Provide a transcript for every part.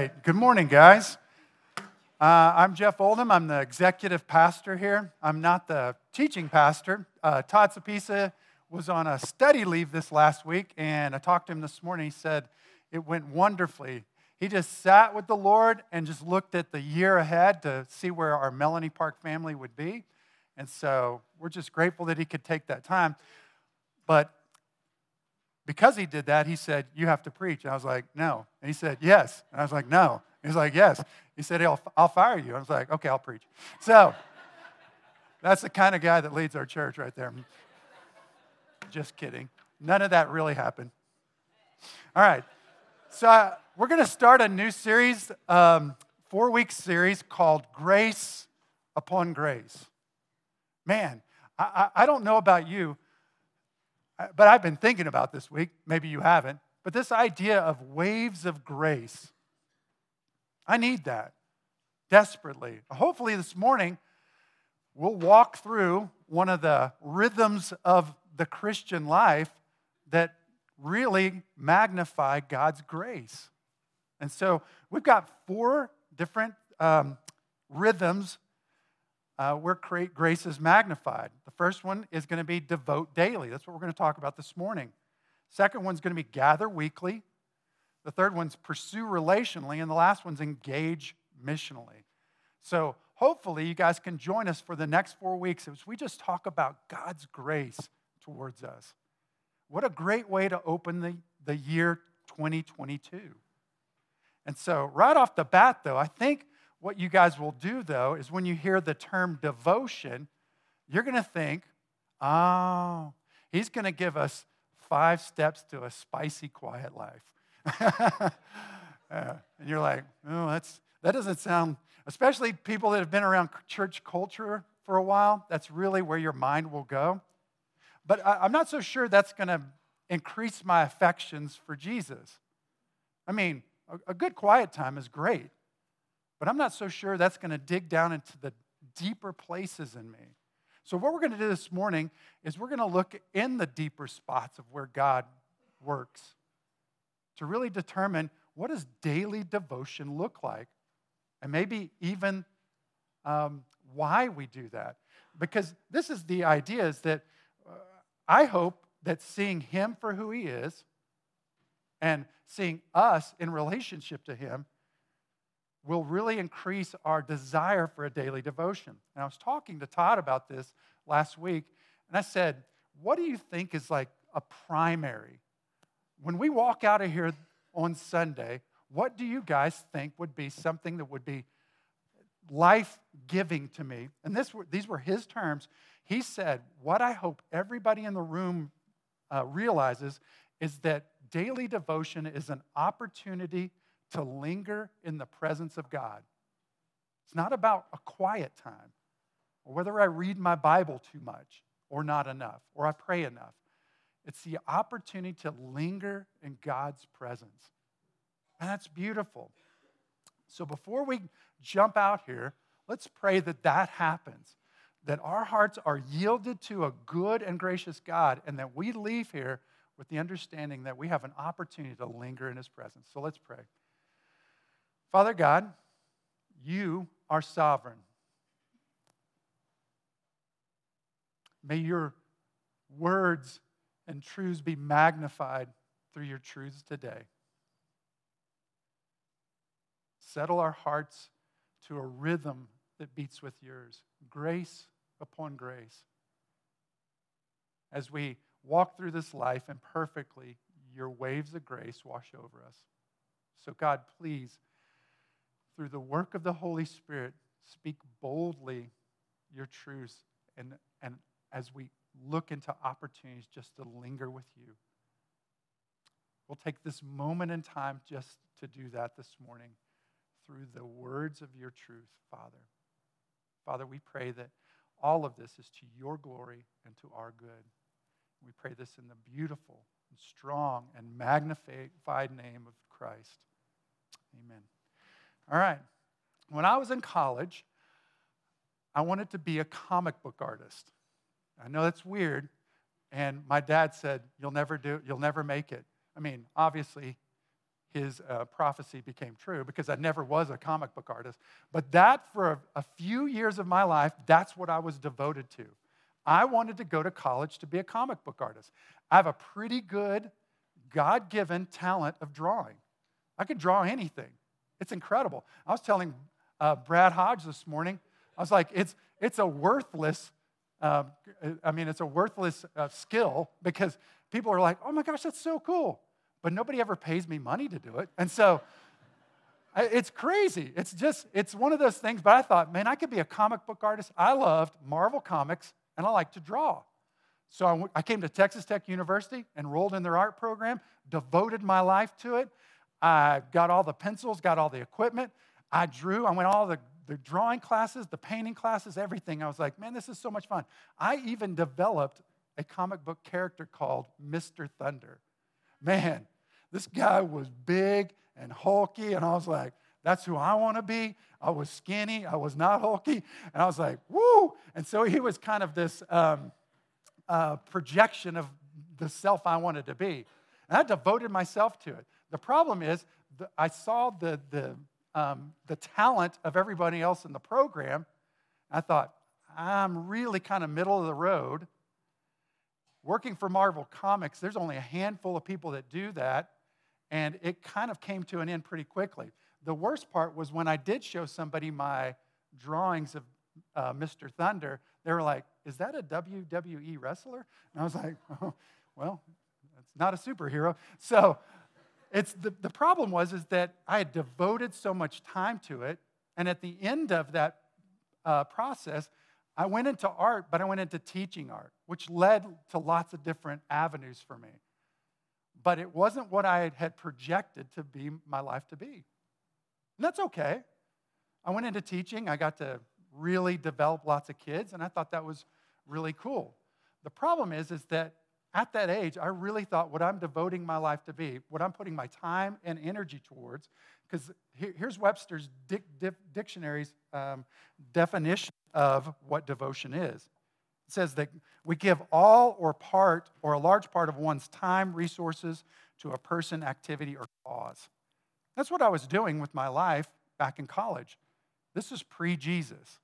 right. Good morning, guys. Uh, I'm Jeff Oldham. I'm the executive pastor here. I'm not the teaching pastor. Uh, Todd Sapisa was on a study leave this last week, and I talked to him this morning. He said it went wonderfully. He just sat with the Lord and just looked at the year ahead to see where our Melanie Park family would be. And so we're just grateful that he could take that time. But because he did that, he said, You have to preach. And I was like, No. And he said, Yes. And I was like, No. He's like, Yes. He said, I'll, I'll fire you. I was like, Okay, I'll preach. So that's the kind of guy that leads our church right there. Just kidding. None of that really happened. All right. So uh, we're going to start a new series, um, four week series called Grace Upon Grace. Man, I, I, I don't know about you, but I've been thinking about this week. Maybe you haven't. But this idea of waves of grace, I need that desperately. Hopefully, this morning, we'll walk through one of the rhythms of the Christian life that really magnify God's grace. And so we've got four different um, rhythms uh, where grace is magnified. The first one is going to be devote daily. That's what we're going to talk about this morning. Second one's going to be gather weekly. The third one's pursue relationally. And the last one's engage missionally. So hopefully you guys can join us for the next four weeks as we just talk about God's grace towards us. What a great way to open the, the year 2022. And so, right off the bat, though, I think what you guys will do, though, is when you hear the term devotion, you're going to think, oh, he's going to give us five steps to a spicy, quiet life. and you're like, oh, that's, that doesn't sound, especially people that have been around church culture for a while, that's really where your mind will go. But I, I'm not so sure that's going to increase my affections for Jesus. I mean, a, a good quiet time is great. But I'm not so sure that's going to dig down into the deeper places in me. So, what we're going to do this morning is we're going to look in the deeper spots of where God works to really determine what does daily devotion look like, and maybe even um, why we do that. Because this is the idea: is that uh, I hope that seeing Him for who He is, and seeing us in relationship to Him will really increase our desire for a daily devotion. And I was talking to Todd about this last week, and I said, What do you think is like a primary? When we walk out of here on Sunday, what do you guys think would be something that would be life giving to me? And this, these were his terms. He said, What I hope everybody in the room uh, realizes is that daily devotion is an opportunity to linger in the presence of God. It's not about a quiet time or whether I read my Bible too much or not enough or I pray enough. It's the opportunity to linger in God's presence. And that's beautiful. So before we jump out here, let's pray that that happens, that our hearts are yielded to a good and gracious God, and that we leave here with the understanding that we have an opportunity to linger in His presence. So let's pray. Father God, you are sovereign. May your words and truths be magnified through your truths today. Settle our hearts to a rhythm that beats with yours, grace upon grace. As we walk through this life imperfectly, your waves of grace wash over us. So, God, please through the work of the Holy Spirit, speak boldly your truths and, and as we look into opportunities just to linger with you. We'll take this moment in time just to do that this morning through the words of your truth, Father. Father, we pray that all of this is to your glory and to our good. We pray this in the beautiful and strong and magnified name of Christ. Amen. All right. When I was in college, I wanted to be a comic book artist. I know that's weird. And my dad said, You'll never do it, you'll never make it. I mean, obviously, his uh, prophecy became true because I never was a comic book artist. But that, for a, a few years of my life, that's what I was devoted to. I wanted to go to college to be a comic book artist. I have a pretty good, God given talent of drawing. I could draw anything. It's incredible. I was telling uh, Brad Hodge this morning, I was like, it's, it's a worthless, uh, I mean, it's a worthless uh, skill because people are like, oh my gosh, that's so cool. But nobody ever pays me money to do it. And so it's crazy. It's just, it's one of those things. But I thought, man, I could be a comic book artist. I loved Marvel Comics and I like to draw. So I came to Texas Tech University, enrolled in their art program, devoted my life to it. I got all the pencils, got all the equipment. I drew. I went all the, the drawing classes, the painting classes, everything. I was like, man, this is so much fun. I even developed a comic book character called Mr. Thunder. Man, this guy was big and hulky, and I was like, that's who I want to be. I was skinny, I was not hulky, and I was like, woo! And so he was kind of this um, uh, projection of the self I wanted to be. And I devoted myself to it. The problem is, the, I saw the, the, um, the talent of everybody else in the program. I thought, I'm really kind of middle of the road. Working for Marvel Comics, there's only a handful of people that do that, and it kind of came to an end pretty quickly. The worst part was when I did show somebody my drawings of uh, Mr. Thunder, they were like, Is that a WWE wrestler? And I was like, oh, Well, it's not a superhero. So it's the, the problem was is that I had devoted so much time to it, and at the end of that uh, process, I went into art, but I went into teaching art, which led to lots of different avenues for me. But it wasn't what I had projected to be my life to be. And that's okay. I went into teaching, I got to really develop lots of kids, and I thought that was really cool. The problem is, is that at that age, I really thought what I'm devoting my life to be, what I'm putting my time and energy towards, because here's Webster's dic- dictionary's um, definition of what devotion is. It says that we give all or part or a large part of one's time, resources to a person, activity, or cause. That's what I was doing with my life back in college. This is pre Jesus.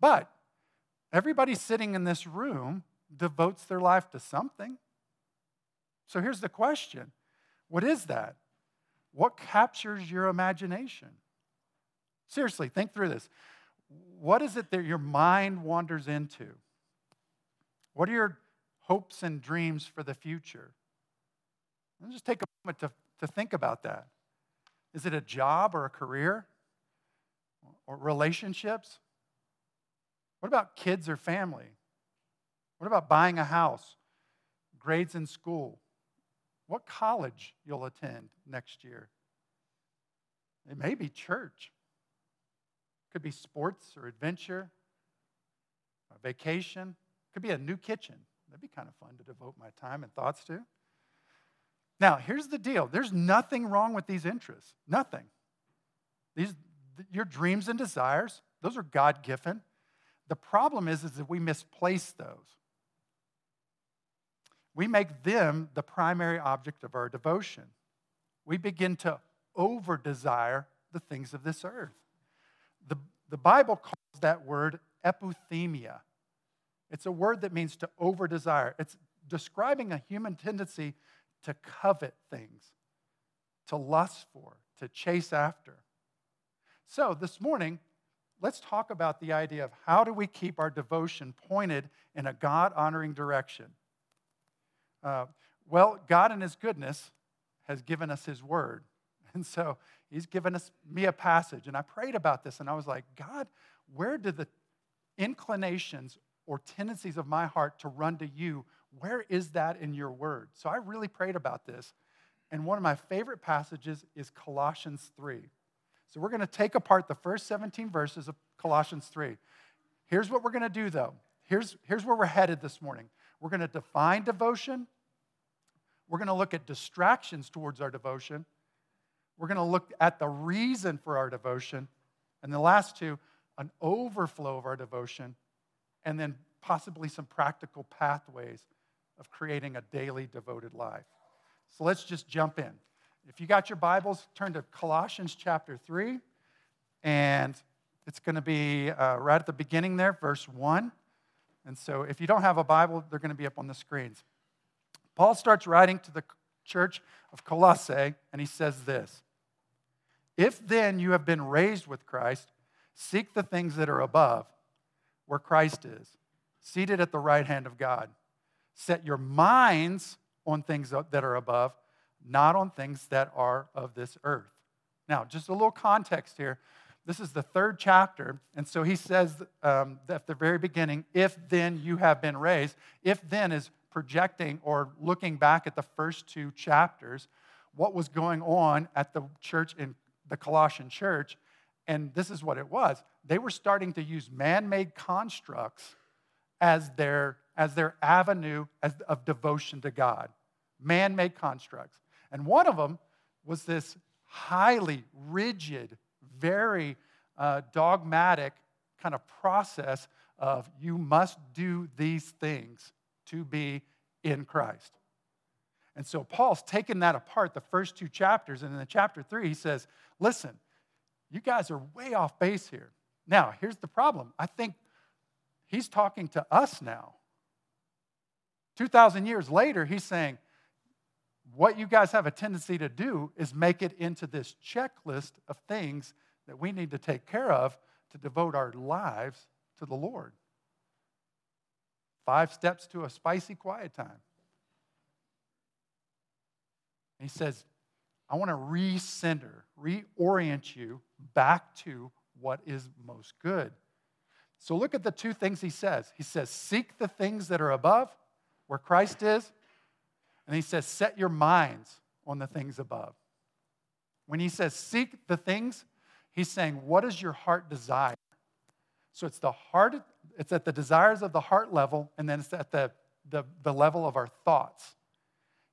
But everybody sitting in this room devotes their life to something. So here's the question What is that? What captures your imagination? Seriously, think through this. What is it that your mind wanders into? What are your hopes and dreams for the future? And just take a moment to, to think about that. Is it a job or a career? Or relationships? What about kids or family? What about buying a house? Grades in school? What college you'll attend next year? It may be church. Could be sports or adventure, a vacation. Could be a new kitchen. That'd be kind of fun to devote my time and thoughts to. Now, here's the deal there's nothing wrong with these interests. Nothing. These, your dreams and desires, those are God given. The problem is, is that we misplace those. We make them the primary object of our devotion. We begin to over desire the things of this earth. The, the Bible calls that word epithumia. It's a word that means to over desire. It's describing a human tendency to covet things, to lust for, to chase after. So this morning, let's talk about the idea of how do we keep our devotion pointed in a God honoring direction. Uh, well, God in His goodness has given us His word. And so he's given us me a passage. And I prayed about this and I was like, God, where do the inclinations or tendencies of my heart to run to you, where is that in your word? So I really prayed about this. And one of my favorite passages is Colossians 3. So we're going to take apart the first 17 verses of Colossians 3. Here's what we're going to do, though. Here's, here's where we're headed this morning. We're going to define devotion. We're going to look at distractions towards our devotion. We're going to look at the reason for our devotion. And the last two, an overflow of our devotion. And then possibly some practical pathways of creating a daily devoted life. So let's just jump in. if you got your Bibles, turn to Colossians chapter 3, and it's going to be uh, right at the beginning there, verse 1. And so if you don't have a Bible, they're going to be up on the screens. Paul starts writing to the church of Colossae, and he says this If then you have been raised with Christ, seek the things that are above, where Christ is, seated at the right hand of God. Set your minds on things that are above, not on things that are of this earth. Now, just a little context here. This is the third chapter, and so he says um, at the very beginning, if then you have been raised. If then is projecting or looking back at the first two chapters, what was going on at the church in the Colossian church, and this is what it was. They were starting to use man made constructs as their, as their avenue as, of devotion to God. Man made constructs. And one of them was this highly rigid, very uh, dogmatic kind of process of you must do these things to be in Christ. And so Paul's taken that apart the first two chapters, and in the chapter three, he says, Listen, you guys are way off base here. Now, here's the problem. I think he's talking to us now. 2,000 years later, he's saying, what you guys have a tendency to do is make it into this checklist of things that we need to take care of to devote our lives to the Lord. Five steps to a spicy quiet time. he says, I want to recenter, reorient you back to what is most good. So look at the two things he says. He says, Seek the things that are above, where Christ is, and he says, Set your minds on the things above. When he says seek the things, he's saying, What does your heart desire? So it's the heart, it's at the desires of the heart level, and then it's at the, the, the level of our thoughts.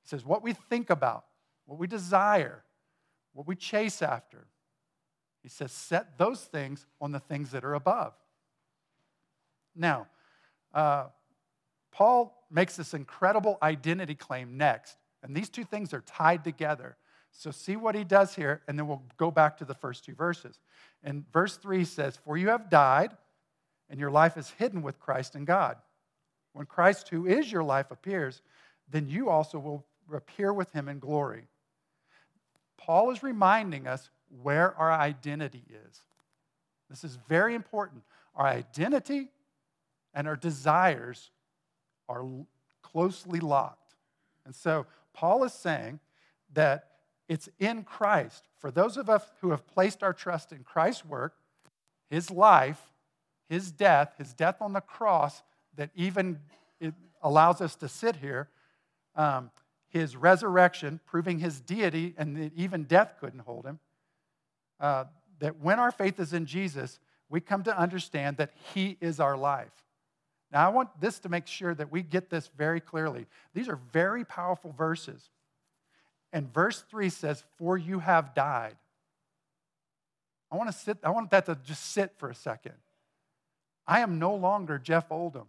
He says, What we think about, what we desire, what we chase after. He says, Set those things on the things that are above. Now, uh, Paul makes this incredible identity claim next. And these two things are tied together. So see what he does here, and then we'll go back to the first two verses. And verse 3 says, For you have died, and your life is hidden with Christ in God. When Christ, who is your life, appears, then you also will appear with him in glory. Paul is reminding us where our identity is. This is very important. Our identity and our desires are closely locked. And so Paul is saying that it's in Christ. For those of us who have placed our trust in Christ's work, his life, his death, his death on the cross, that even it allows us to sit here, um, his resurrection, proving his deity, and that even death couldn't hold him. Uh, that when our faith is in Jesus, we come to understand that he is our life. Now, I want this to make sure that we get this very clearly. These are very powerful verses. And verse 3 says, For you have died. I want to sit, I want that to just sit for a second. I am no longer Jeff Oldham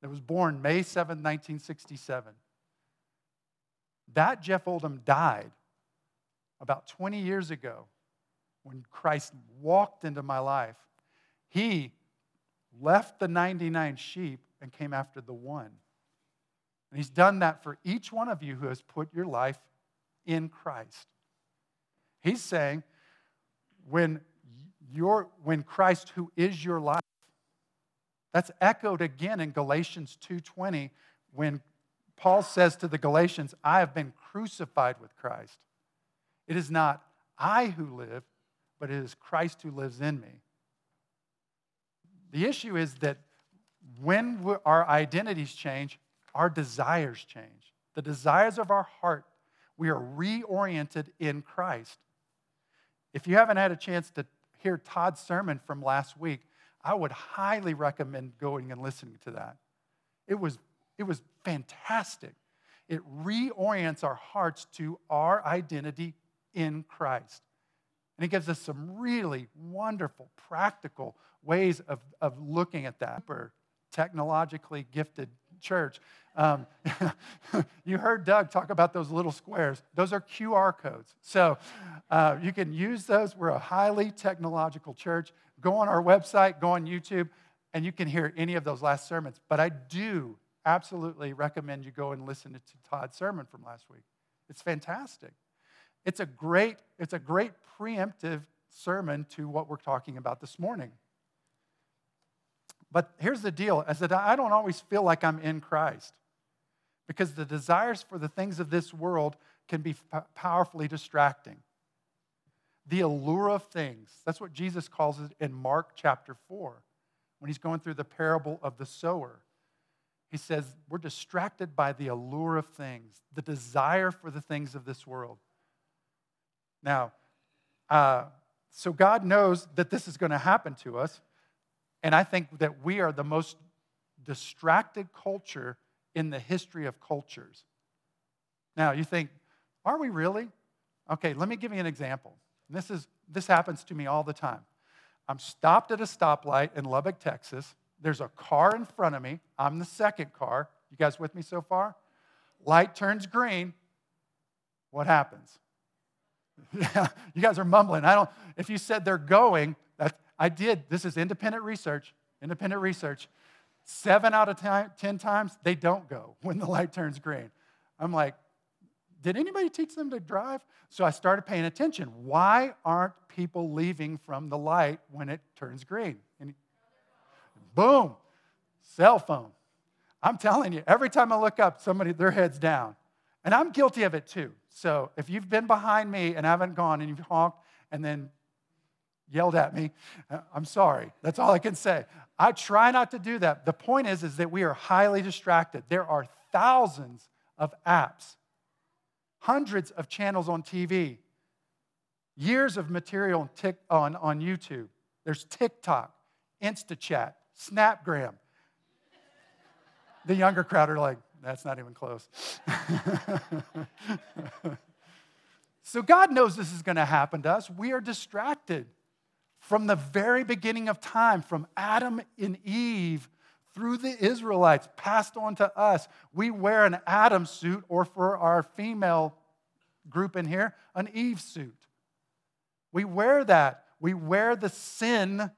that was born May 7, 1967. That Jeff Oldham died about 20 years ago when Christ walked into my life. He left the 99 sheep and came after the one. And he's done that for each one of you who has put your life in Christ. He's saying, when, your, when Christ, who is your life, that's echoed again in Galatians 2:20 when Paul says to the Galatians, I have been crucified with Christ. It is not I who live, but it is Christ who lives in me. The issue is that when our identities change, our desires change. The desires of our heart, we are reoriented in Christ. If you haven't had a chance to hear Todd's sermon from last week, I would highly recommend going and listening to that. It was, it was fantastic. It reorients our hearts to our identity in Christ. And he gives us some really wonderful, practical ways of, of looking at that. For technologically gifted church. Um, you heard Doug talk about those little squares. Those are QR codes. So uh, you can use those. We're a highly technological church. Go on our website, go on YouTube, and you can hear any of those last sermons. But I do absolutely recommend you go and listen to Todd's sermon from last week. It's fantastic. It's a great, it's a great preemptive sermon to what we're talking about this morning. But here's the deal is that I don't always feel like I'm in Christ because the desires for the things of this world can be powerfully distracting. The allure of things. That's what Jesus calls it in Mark chapter 4 when he's going through the parable of the sower. He says, We're distracted by the allure of things, the desire for the things of this world. Now, uh, so God knows that this is going to happen to us. And I think that we are the most distracted culture in the history of cultures. Now, you think, are we really? Okay, let me give you an example. This, is, this happens to me all the time. I'm stopped at a stoplight in Lubbock, Texas. There's a car in front of me. I'm the second car. You guys with me so far? Light turns green. What happens? Yeah, you guys are mumbling. I don't, if you said they're going, that, I did. This is independent research. Independent research. Seven out of ten, 10 times, they don't go when the light turns green. I'm like, did anybody teach them to drive? So I started paying attention. Why aren't people leaving from the light when it turns green? And boom, cell phone. I'm telling you, every time I look up, somebody, their head's down. And I'm guilty of it too. So if you've been behind me and haven't gone and you've honked and then yelled at me, uh, I'm sorry. That's all I can say. I try not to do that. The point is, is that we are highly distracted. There are thousands of apps, hundreds of channels on TV, years of material on, on, on YouTube. There's TikTok, InstaChat, Snapgram. The younger crowd are like, that's not even close. so God knows this is going to happen to us. We are distracted from the very beginning of time, from Adam and Eve through the Israelites, passed on to us. We wear an Adam suit, or for our female group in here, an Eve suit. We wear that. We wear the sin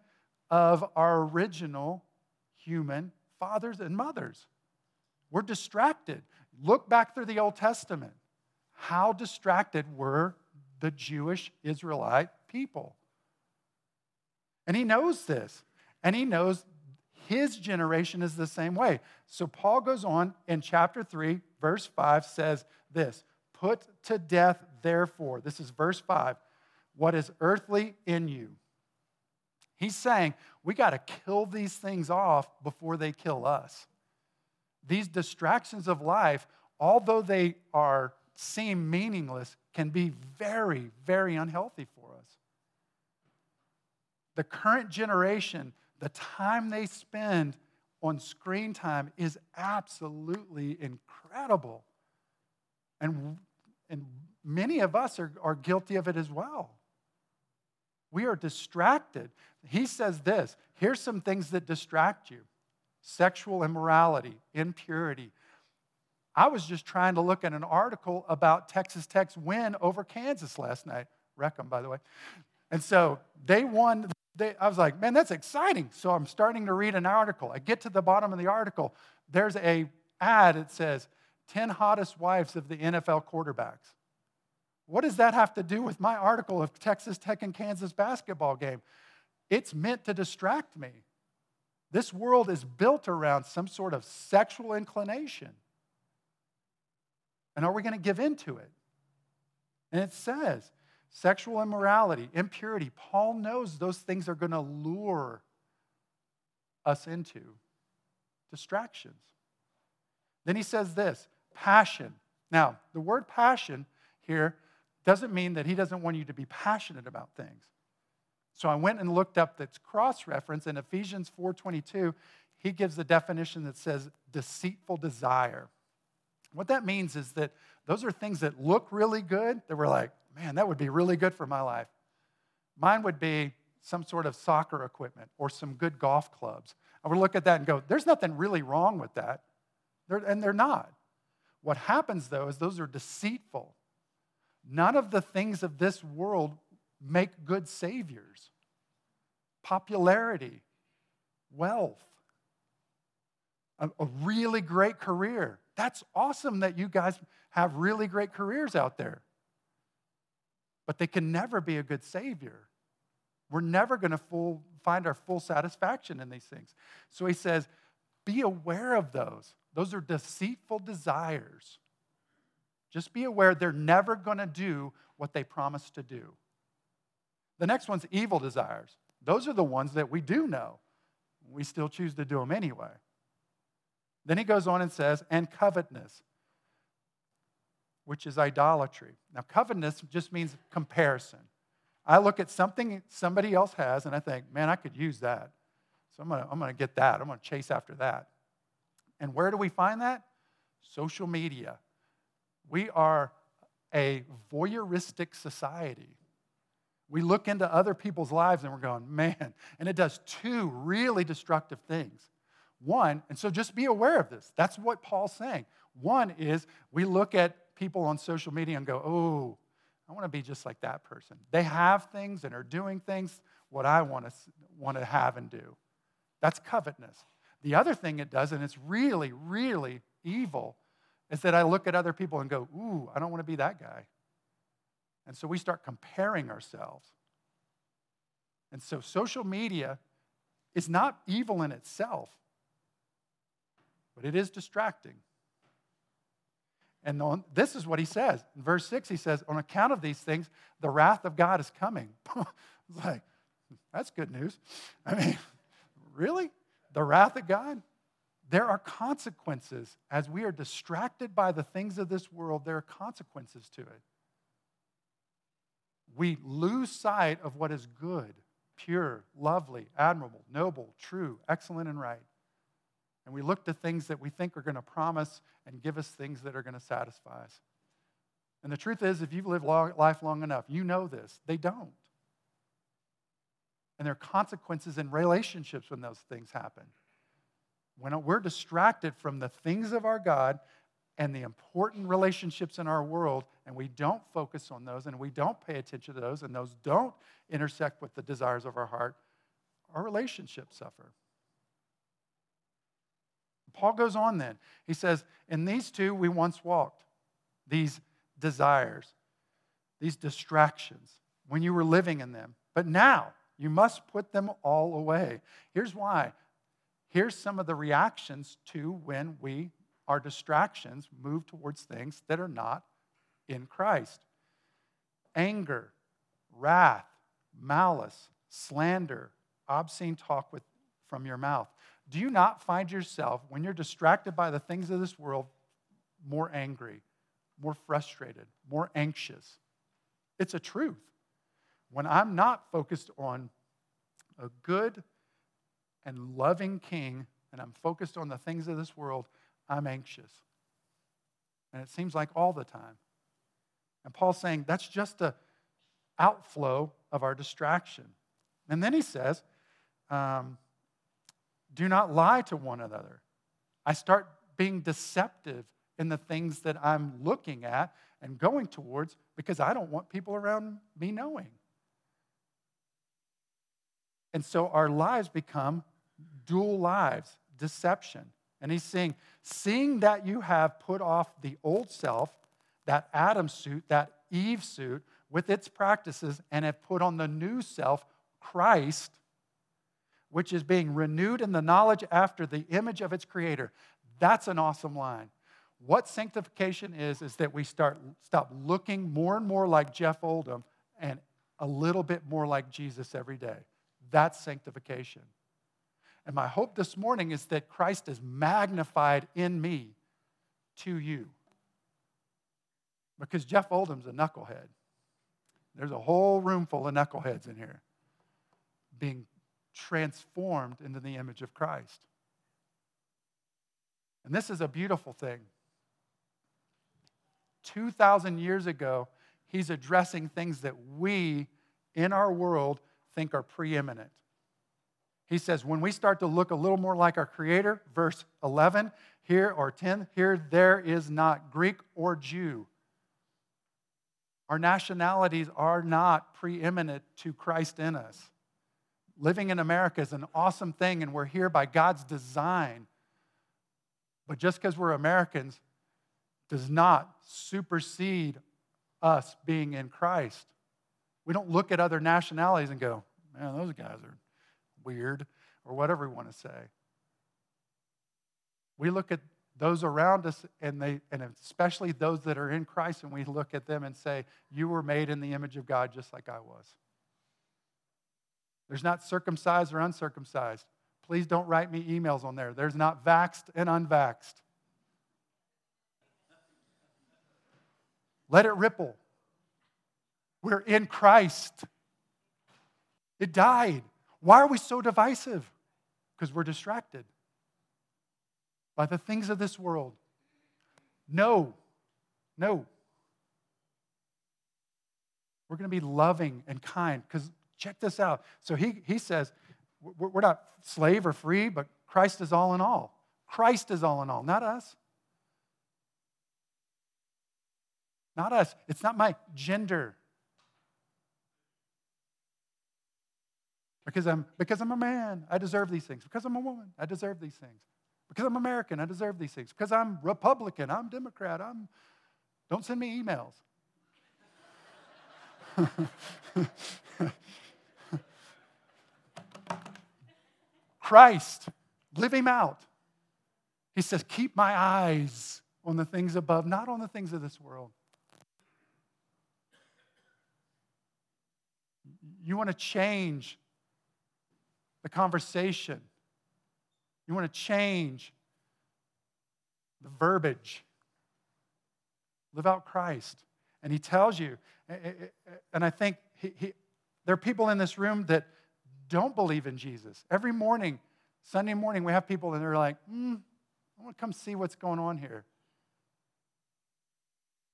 of our original human fathers and mothers. We're distracted. Look back through the Old Testament. How distracted were the Jewish Israelite people? And he knows this. And he knows his generation is the same way. So Paul goes on in chapter 3, verse 5 says this Put to death, therefore, this is verse 5, what is earthly in you. He's saying we got to kill these things off before they kill us these distractions of life, although they are seem meaningless, can be very, very unhealthy for us. The current generation, the time they spend on screen time is absolutely incredible. And, and many of us are, are guilty of it as well. We are distracted. He says this here's some things that distract you sexual immorality, impurity. I was just trying to look at an article about Texas Tech's win over Kansas last night. Wreck them, by the way. And so they won. They, I was like, man, that's exciting. So I'm starting to read an article. I get to the bottom of the article. There's a ad. It says, 10 hottest wives of the NFL quarterbacks. What does that have to do with my article of Texas Tech and Kansas basketball game? It's meant to distract me. This world is built around some sort of sexual inclination. And are we going to give in to it? And it says sexual immorality, impurity. Paul knows those things are going to lure us into distractions. Then he says this passion. Now, the word passion here doesn't mean that he doesn't want you to be passionate about things. So I went and looked up that's cross reference in Ephesians 4:22. He gives the definition that says deceitful desire. What that means is that those are things that look really good that we're like, man, that would be really good for my life. Mine would be some sort of soccer equipment or some good golf clubs. I would look at that and go, there's nothing really wrong with that. And they're not. What happens, though, is those are deceitful. None of the things of this world make good saviors. Popularity, wealth, a, a really great career. That's awesome that you guys have really great careers out there. But they can never be a good savior. We're never going to find our full satisfaction in these things. So he says, be aware of those. Those are deceitful desires. Just be aware they're never going to do what they promise to do. The next one's evil desires. Those are the ones that we do know. We still choose to do them anyway. Then he goes on and says, and covetousness, which is idolatry. Now, covetousness just means comparison. I look at something somebody else has and I think, man, I could use that. So I'm gonna, I'm gonna get that. I'm gonna chase after that. And where do we find that? Social media. We are a voyeuristic society. We look into other people's lives and we're going, man, and it does two really destructive things. One, and so just be aware of this. That's what Paul's saying. One is we look at people on social media and go, oh, I want to be just like that person. They have things and are doing things what I want to, want to have and do. That's covetousness. The other thing it does, and it's really, really evil, is that I look at other people and go, ooh, I don't want to be that guy. And so we start comparing ourselves. And so social media is not evil in itself, but it is distracting. And on, this is what he says. In verse 6, he says, On account of these things, the wrath of God is coming. it's like, that's good news. I mean, really? The wrath of God? There are consequences. As we are distracted by the things of this world, there are consequences to it. We lose sight of what is good, pure, lovely, admirable, noble, true, excellent, and right. And we look to things that we think are going to promise and give us things that are going to satisfy us. And the truth is, if you've lived long, life long enough, you know this. They don't. And there are consequences in relationships when those things happen. When we're distracted from the things of our God and the important relationships in our world, and we don't focus on those, and we don't pay attention to those, and those don't intersect with the desires of our heart, our relationships suffer. Paul goes on then. He says, In these two we once walked, these desires, these distractions, when you were living in them. But now you must put them all away. Here's why. Here's some of the reactions to when we, our distractions, move towards things that are not in Christ anger, wrath, malice, slander, obscene talk with, from your mouth. Do you not find yourself, when you're distracted by the things of this world, more angry, more frustrated, more anxious? It's a truth. When I'm not focused on a good and loving king and I'm focused on the things of this world, I'm anxious. And it seems like all the time. And Paul's saying that's just a outflow of our distraction. And then he says, um, do not lie to one another. I start being deceptive in the things that I'm looking at and going towards because I don't want people around me knowing. And so our lives become dual lives, deception. And he's saying, seeing that you have put off the old self, that Adam suit, that Eve suit, with its practices, and have put on the new self, Christ, which is being renewed in the knowledge after the image of its creator. That's an awesome line. What sanctification is, is that we start stop looking more and more like Jeff Oldham and a little bit more like Jesus every day. That's sanctification. And my hope this morning is that Christ is magnified in me to you. Because Jeff Oldham's a knucklehead. There's a whole room full of knuckleheads in here being transformed into the image of Christ. And this is a beautiful thing. 2,000 years ago, he's addressing things that we in our world think are preeminent. He says, when we start to look a little more like our Creator, verse 11 here or 10, here there is not Greek or Jew. Our nationalities are not preeminent to Christ in us. Living in America is an awesome thing, and we're here by God's design. But just because we're Americans does not supersede us being in Christ. We don't look at other nationalities and go, man, those guys are weird, or whatever we want to say. We look at those around us, and, they, and especially those that are in Christ, and we look at them and say, You were made in the image of God just like I was. There's not circumcised or uncircumcised. Please don't write me emails on there. There's not vaxed and unvaxed. Let it ripple. We're in Christ. It died. Why are we so divisive? Because we're distracted by the things of this world. No, no. We're going to be loving and kind because check this out. So he, he says, we're not slave or free, but Christ is all in all. Christ is all in all, not us. Not us. It's not my gender. Because I'm, because I'm a man, I deserve these things. Because I'm a woman, I deserve these things. Because I'm American, I deserve these things. Because I'm Republican, I'm Democrat, I'm. Don't send me emails. Christ, live him out. He says, Keep my eyes on the things above, not on the things of this world. You want to change the conversation. You want to change the verbiage. Live out Christ. And he tells you, and I think he, he, there are people in this room that don't believe in Jesus. Every morning, Sunday morning, we have people and they're like, mm, I want to come see what's going on here.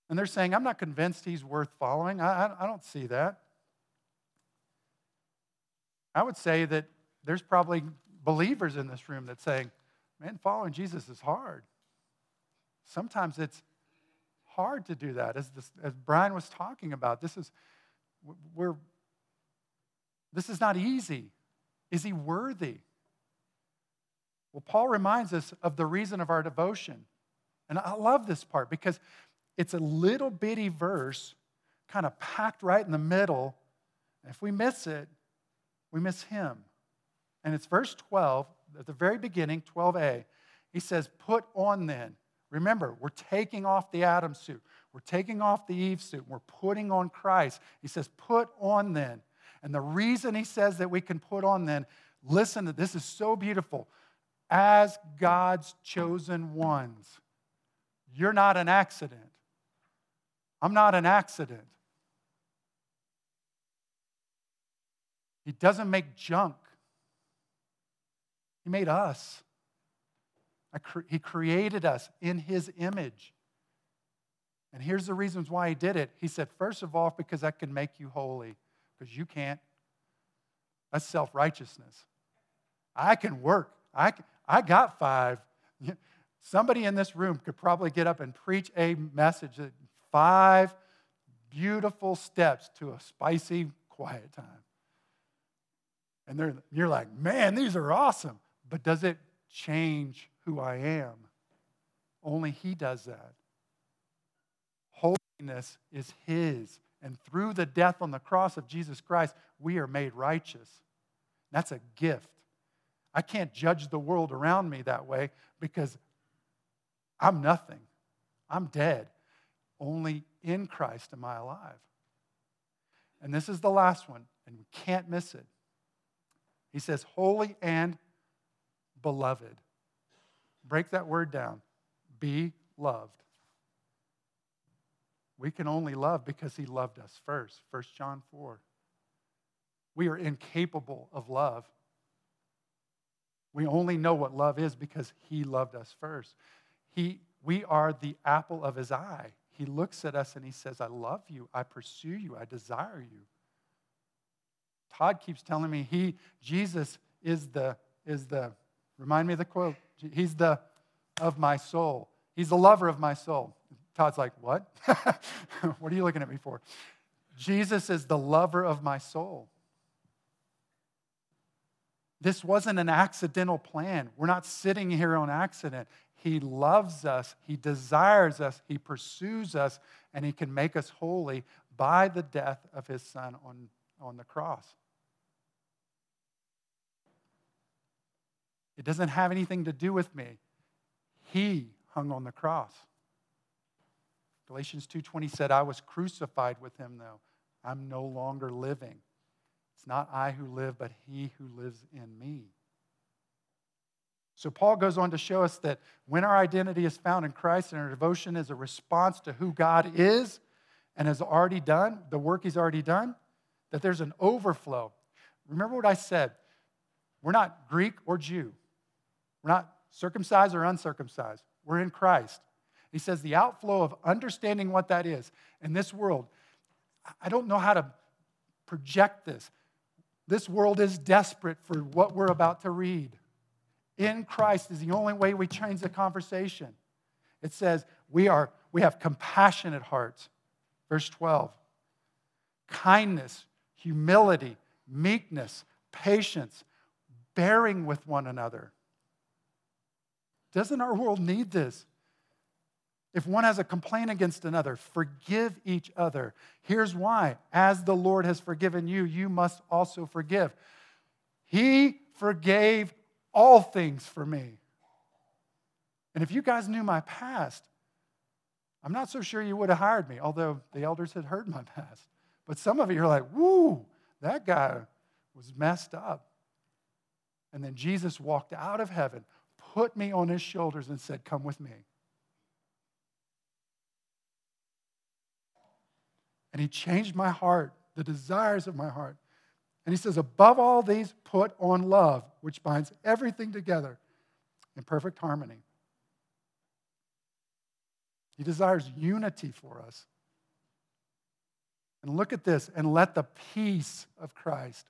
And they're saying, I'm not convinced he's worth following. I, I, I don't see that. I would say that there's probably believers in this room that saying, man, following Jesus is hard. Sometimes it's hard to do that. As, this, as Brian was talking about, this is, we're, this is not easy. Is he worthy? Well, Paul reminds us of the reason of our devotion. And I love this part because it's a little bitty verse kind of packed right in the middle. If we miss it, we miss him. And it's verse 12, at the very beginning, 12a. He says, Put on then. Remember, we're taking off the Adam suit. We're taking off the Eve suit. We're putting on Christ. He says, Put on then. And the reason he says that we can put on then, listen to this is so beautiful. As God's chosen ones, you're not an accident. I'm not an accident. He doesn't make junk. He made us. He created us in His image. And here's the reasons why He did it. He said, first of all, because that can make you holy, because you can't. That's self righteousness. I can work. I, I got five. Somebody in this room could probably get up and preach a message five beautiful steps to a spicy, quiet time. And you're like, man, these are awesome. But does it change who I am? Only He does that. Holiness is His. And through the death on the cross of Jesus Christ, we are made righteous. That's a gift. I can't judge the world around me that way because I'm nothing. I'm dead. Only in Christ am I alive. And this is the last one, and we can't miss it. He says, holy and beloved. Break that word down. Be loved. We can only love because he loved us first. 1 John 4. We are incapable of love. We only know what love is because he loved us first. He, we are the apple of his eye. He looks at us and he says, I love you. I pursue you. I desire you. Todd keeps telling me he, Jesus is the, is the, remind me of the quote. He's the of my soul. He's the lover of my soul. Todd's like, what? what are you looking at me for? Jesus is the lover of my soul. This wasn't an accidental plan. We're not sitting here on accident. He loves us, He desires us, He pursues us, and He can make us holy by the death of His Son on, on the cross. It doesn't have anything to do with me. He hung on the cross. Galatians 2:20 said, "I was crucified with him though. I'm no longer living. It's not I who live, but he who lives in me." So Paul goes on to show us that when our identity is found in Christ and our devotion is a response to who God is and has already done, the work he's already done, that there's an overflow. Remember what I said? We're not Greek or Jew. We're not circumcised or uncircumcised. We're in Christ. He says the outflow of understanding what that is in this world. I don't know how to project this. This world is desperate for what we're about to read. In Christ is the only way we change the conversation. It says we are we have compassionate hearts. Verse 12. Kindness, humility, meekness, patience, bearing with one another. Doesn't our world need this? If one has a complaint against another, forgive each other. Here's why as the Lord has forgiven you, you must also forgive. He forgave all things for me. And if you guys knew my past, I'm not so sure you would have hired me, although the elders had heard my past. But some of you are like, woo, that guy was messed up. And then Jesus walked out of heaven, put me on his shoulders, and said, Come with me. And he changed my heart, the desires of my heart. And he says, Above all these, put on love, which binds everything together in perfect harmony. He desires unity for us. And look at this, and let the peace of Christ.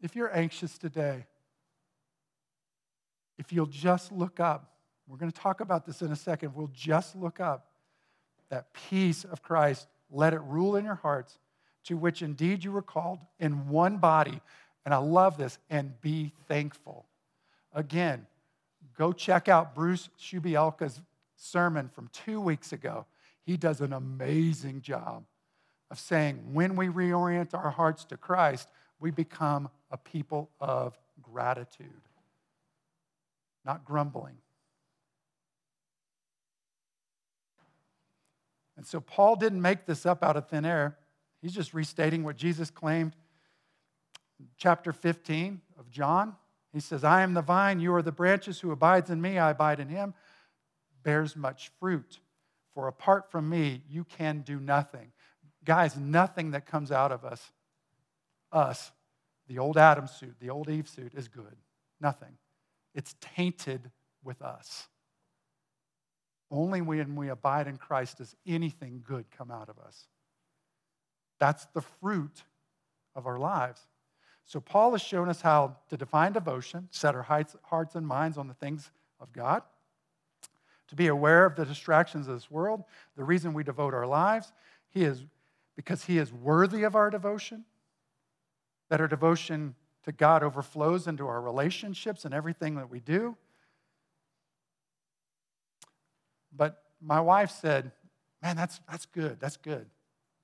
If you're anxious today, if you'll just look up, we're going to talk about this in a second. We'll just look up that peace of Christ. Let it rule in your hearts, to which indeed you were called in one body. And I love this, and be thankful. Again, go check out Bruce Shubielka's sermon from two weeks ago. He does an amazing job of saying when we reorient our hearts to Christ, we become a people of gratitude not grumbling. And so Paul didn't make this up out of thin air. He's just restating what Jesus claimed. Chapter 15 of John, he says, I am the vine, you are the branches, who abides in me, I abide in him, bears much fruit. For apart from me, you can do nothing. Guys, nothing that comes out of us, us, the old Adam suit, the old Eve suit, is good. Nothing it's tainted with us. Only when we abide in Christ does anything good come out of us. That's the fruit of our lives. So, Paul has shown us how to define devotion, set our hearts and minds on the things of God, to be aware of the distractions of this world. The reason we devote our lives, he is because he is worthy of our devotion, that our devotion to God overflows into our relationships and everything that we do. But my wife said, Man, that's, that's good, that's good.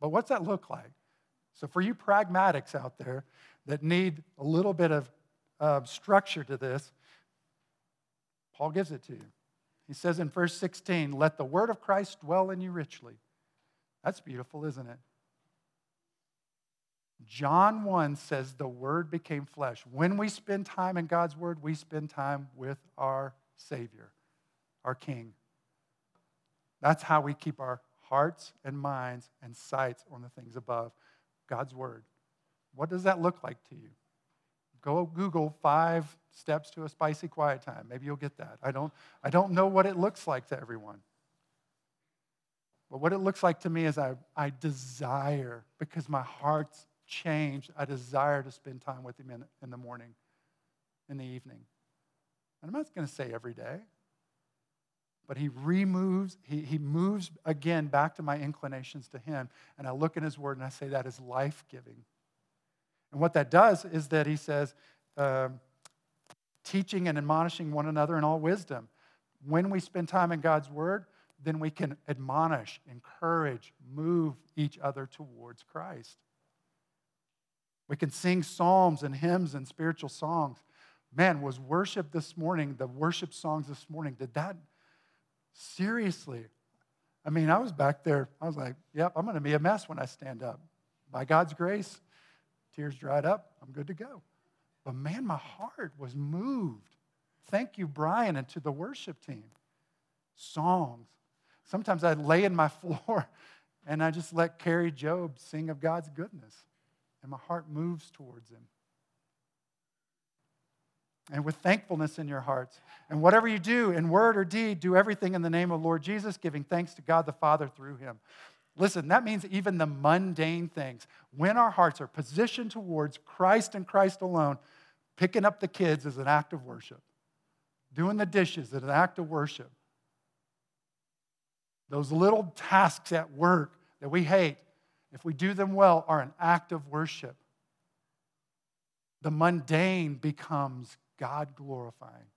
But what's that look like? So, for you pragmatics out there that need a little bit of uh, structure to this, Paul gives it to you. He says in verse 16, Let the word of Christ dwell in you richly. That's beautiful, isn't it? John 1 says the Word became flesh. When we spend time in God's Word, we spend time with our Savior, our King. That's how we keep our hearts and minds and sights on the things above God's Word. What does that look like to you? Go Google five steps to a spicy quiet time. Maybe you'll get that. I don't, I don't know what it looks like to everyone. But what it looks like to me is I, I desire, because my heart's changed, I desire to spend time with Him in, in the morning. in the evening. And I'm not going to say every day, but he removes, he, he moves again back to my inclinations to him. And I look in his word and I say that is life giving. And what that does is that he says, uh, teaching and admonishing one another in all wisdom. When we spend time in God's word, then we can admonish, encourage, move each other towards Christ. We can sing psalms and hymns and spiritual songs. Man, was worship this morning, the worship songs this morning, did that seriously? I mean, I was back there, I was like, yep, I'm going to be a mess when I stand up. By God's grace, tears dried up, I'm good to go. But man, my heart was moved. Thank you, Brian, and to the worship team. Songs. Sometimes I lay in my floor and I just let Kari Jobe sing of God's goodness and my heart moves towards Him. And with thankfulness in your hearts. And whatever you do, in word or deed, do everything in the name of Lord Jesus, giving thanks to God the Father through Him. Listen, that means even the mundane things. When our hearts are positioned towards Christ and Christ alone, picking up the kids is an act of worship, doing the dishes is an act of worship. Those little tasks at work that we hate, if we do them well, are an act of worship. The mundane becomes God glorifying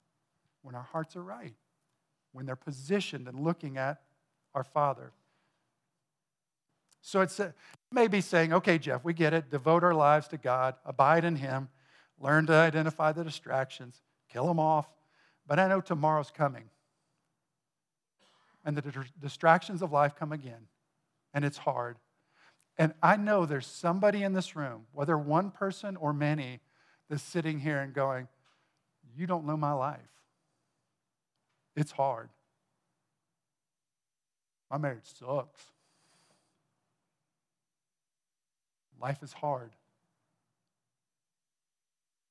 when our hearts are right, when they're positioned and looking at our Father. So it's uh, a, maybe saying, okay, Jeff, we get it. Devote our lives to God, abide in Him, learn to identify the distractions, kill them off. But I know tomorrow's coming. And the distractions of life come again. And it's hard. And I know there's somebody in this room, whether one person or many, that's sitting here and going, You don't know my life. It's hard. My marriage sucks. Life is hard.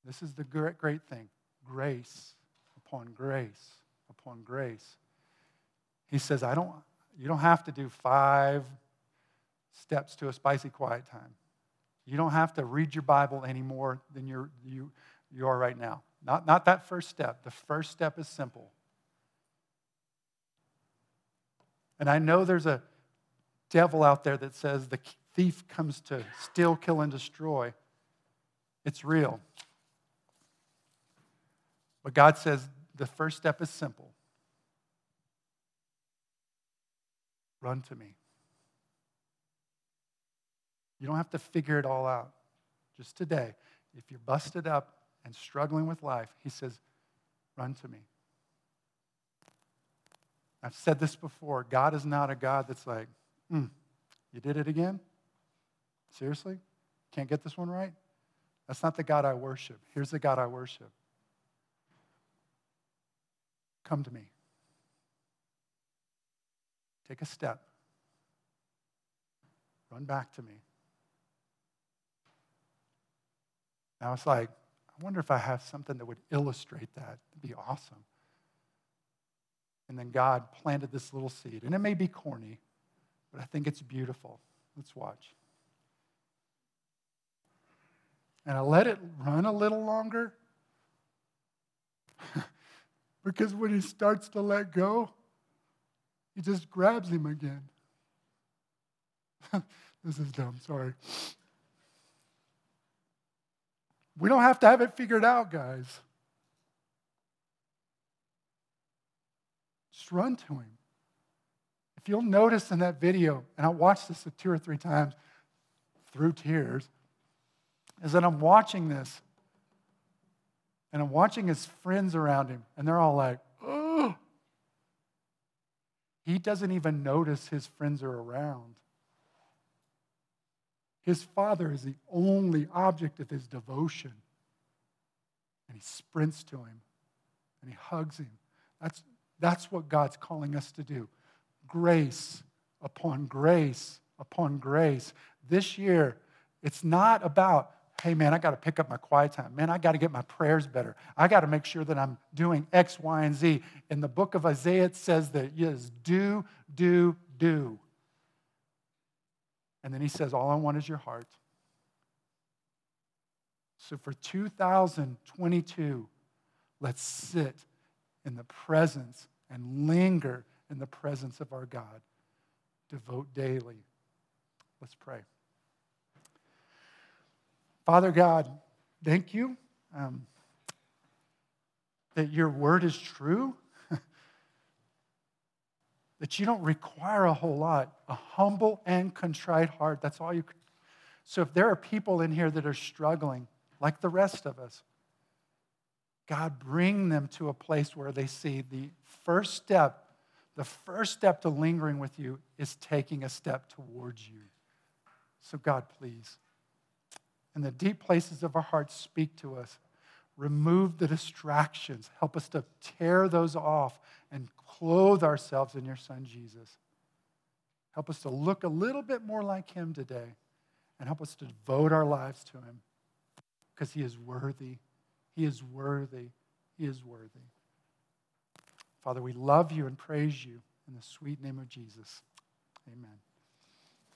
This is the great, great thing grace upon grace upon grace. He says, I don't, you don't have to do five steps to a spicy quiet time. You don't have to read your Bible any more than you're, you, you are right now. Not, not that first step. The first step is simple. And I know there's a devil out there that says the thief comes to steal, kill, and destroy. It's real. But God says the first step is simple run to me. You don't have to figure it all out. Just today, if you're busted up and struggling with life, he says, run to me. I've said this before God is not a God that's like, mm, you did it again? Seriously? Can't get this one right? That's not the God I worship. Here's the God I worship. Come to me. Take a step. Run back to me. Now it's like, I wonder if I have something that would illustrate that. It'd be awesome. And then God planted this little seed. And it may be corny, but I think it's beautiful. Let's watch. And I let it run a little longer because when he starts to let go, he just grabs him again. this is dumb, sorry. We don't have to have it figured out, guys. Just run to him. If you'll notice in that video, and I watched this two or three times through tears, is that I'm watching this and I'm watching his friends around him, and they're all like, oh. He doesn't even notice his friends are around. His father is the only object of his devotion. And he sprints to him and he hugs him. That's, that's what God's calling us to do grace upon grace upon grace. This year, it's not about, hey man, I got to pick up my quiet time. Man, I got to get my prayers better. I got to make sure that I'm doing X, Y, and Z. In the book of Isaiah, it says that yes, do, do, do. And then he says, All I want is your heart. So for 2022, Let's sit in the presence and linger in the presence of our God. Devote daily. Let's pray. Father God, thank you um, that your word is true, that you don't require a whole lot, a humble and contrite heart. That's all you. So if there are people in here that are struggling, like the rest of us, God, bring them to a place where they see the first step, the first step to lingering with you is taking a step towards you. So, God, please, in the deep places of our hearts, speak to us. Remove the distractions. Help us to tear those off and clothe ourselves in your Son, Jesus. Help us to look a little bit more like him today and help us to devote our lives to him because he is worthy. He is worthy. He is worthy. Father, we love you and praise you in the sweet name of Jesus. Amen.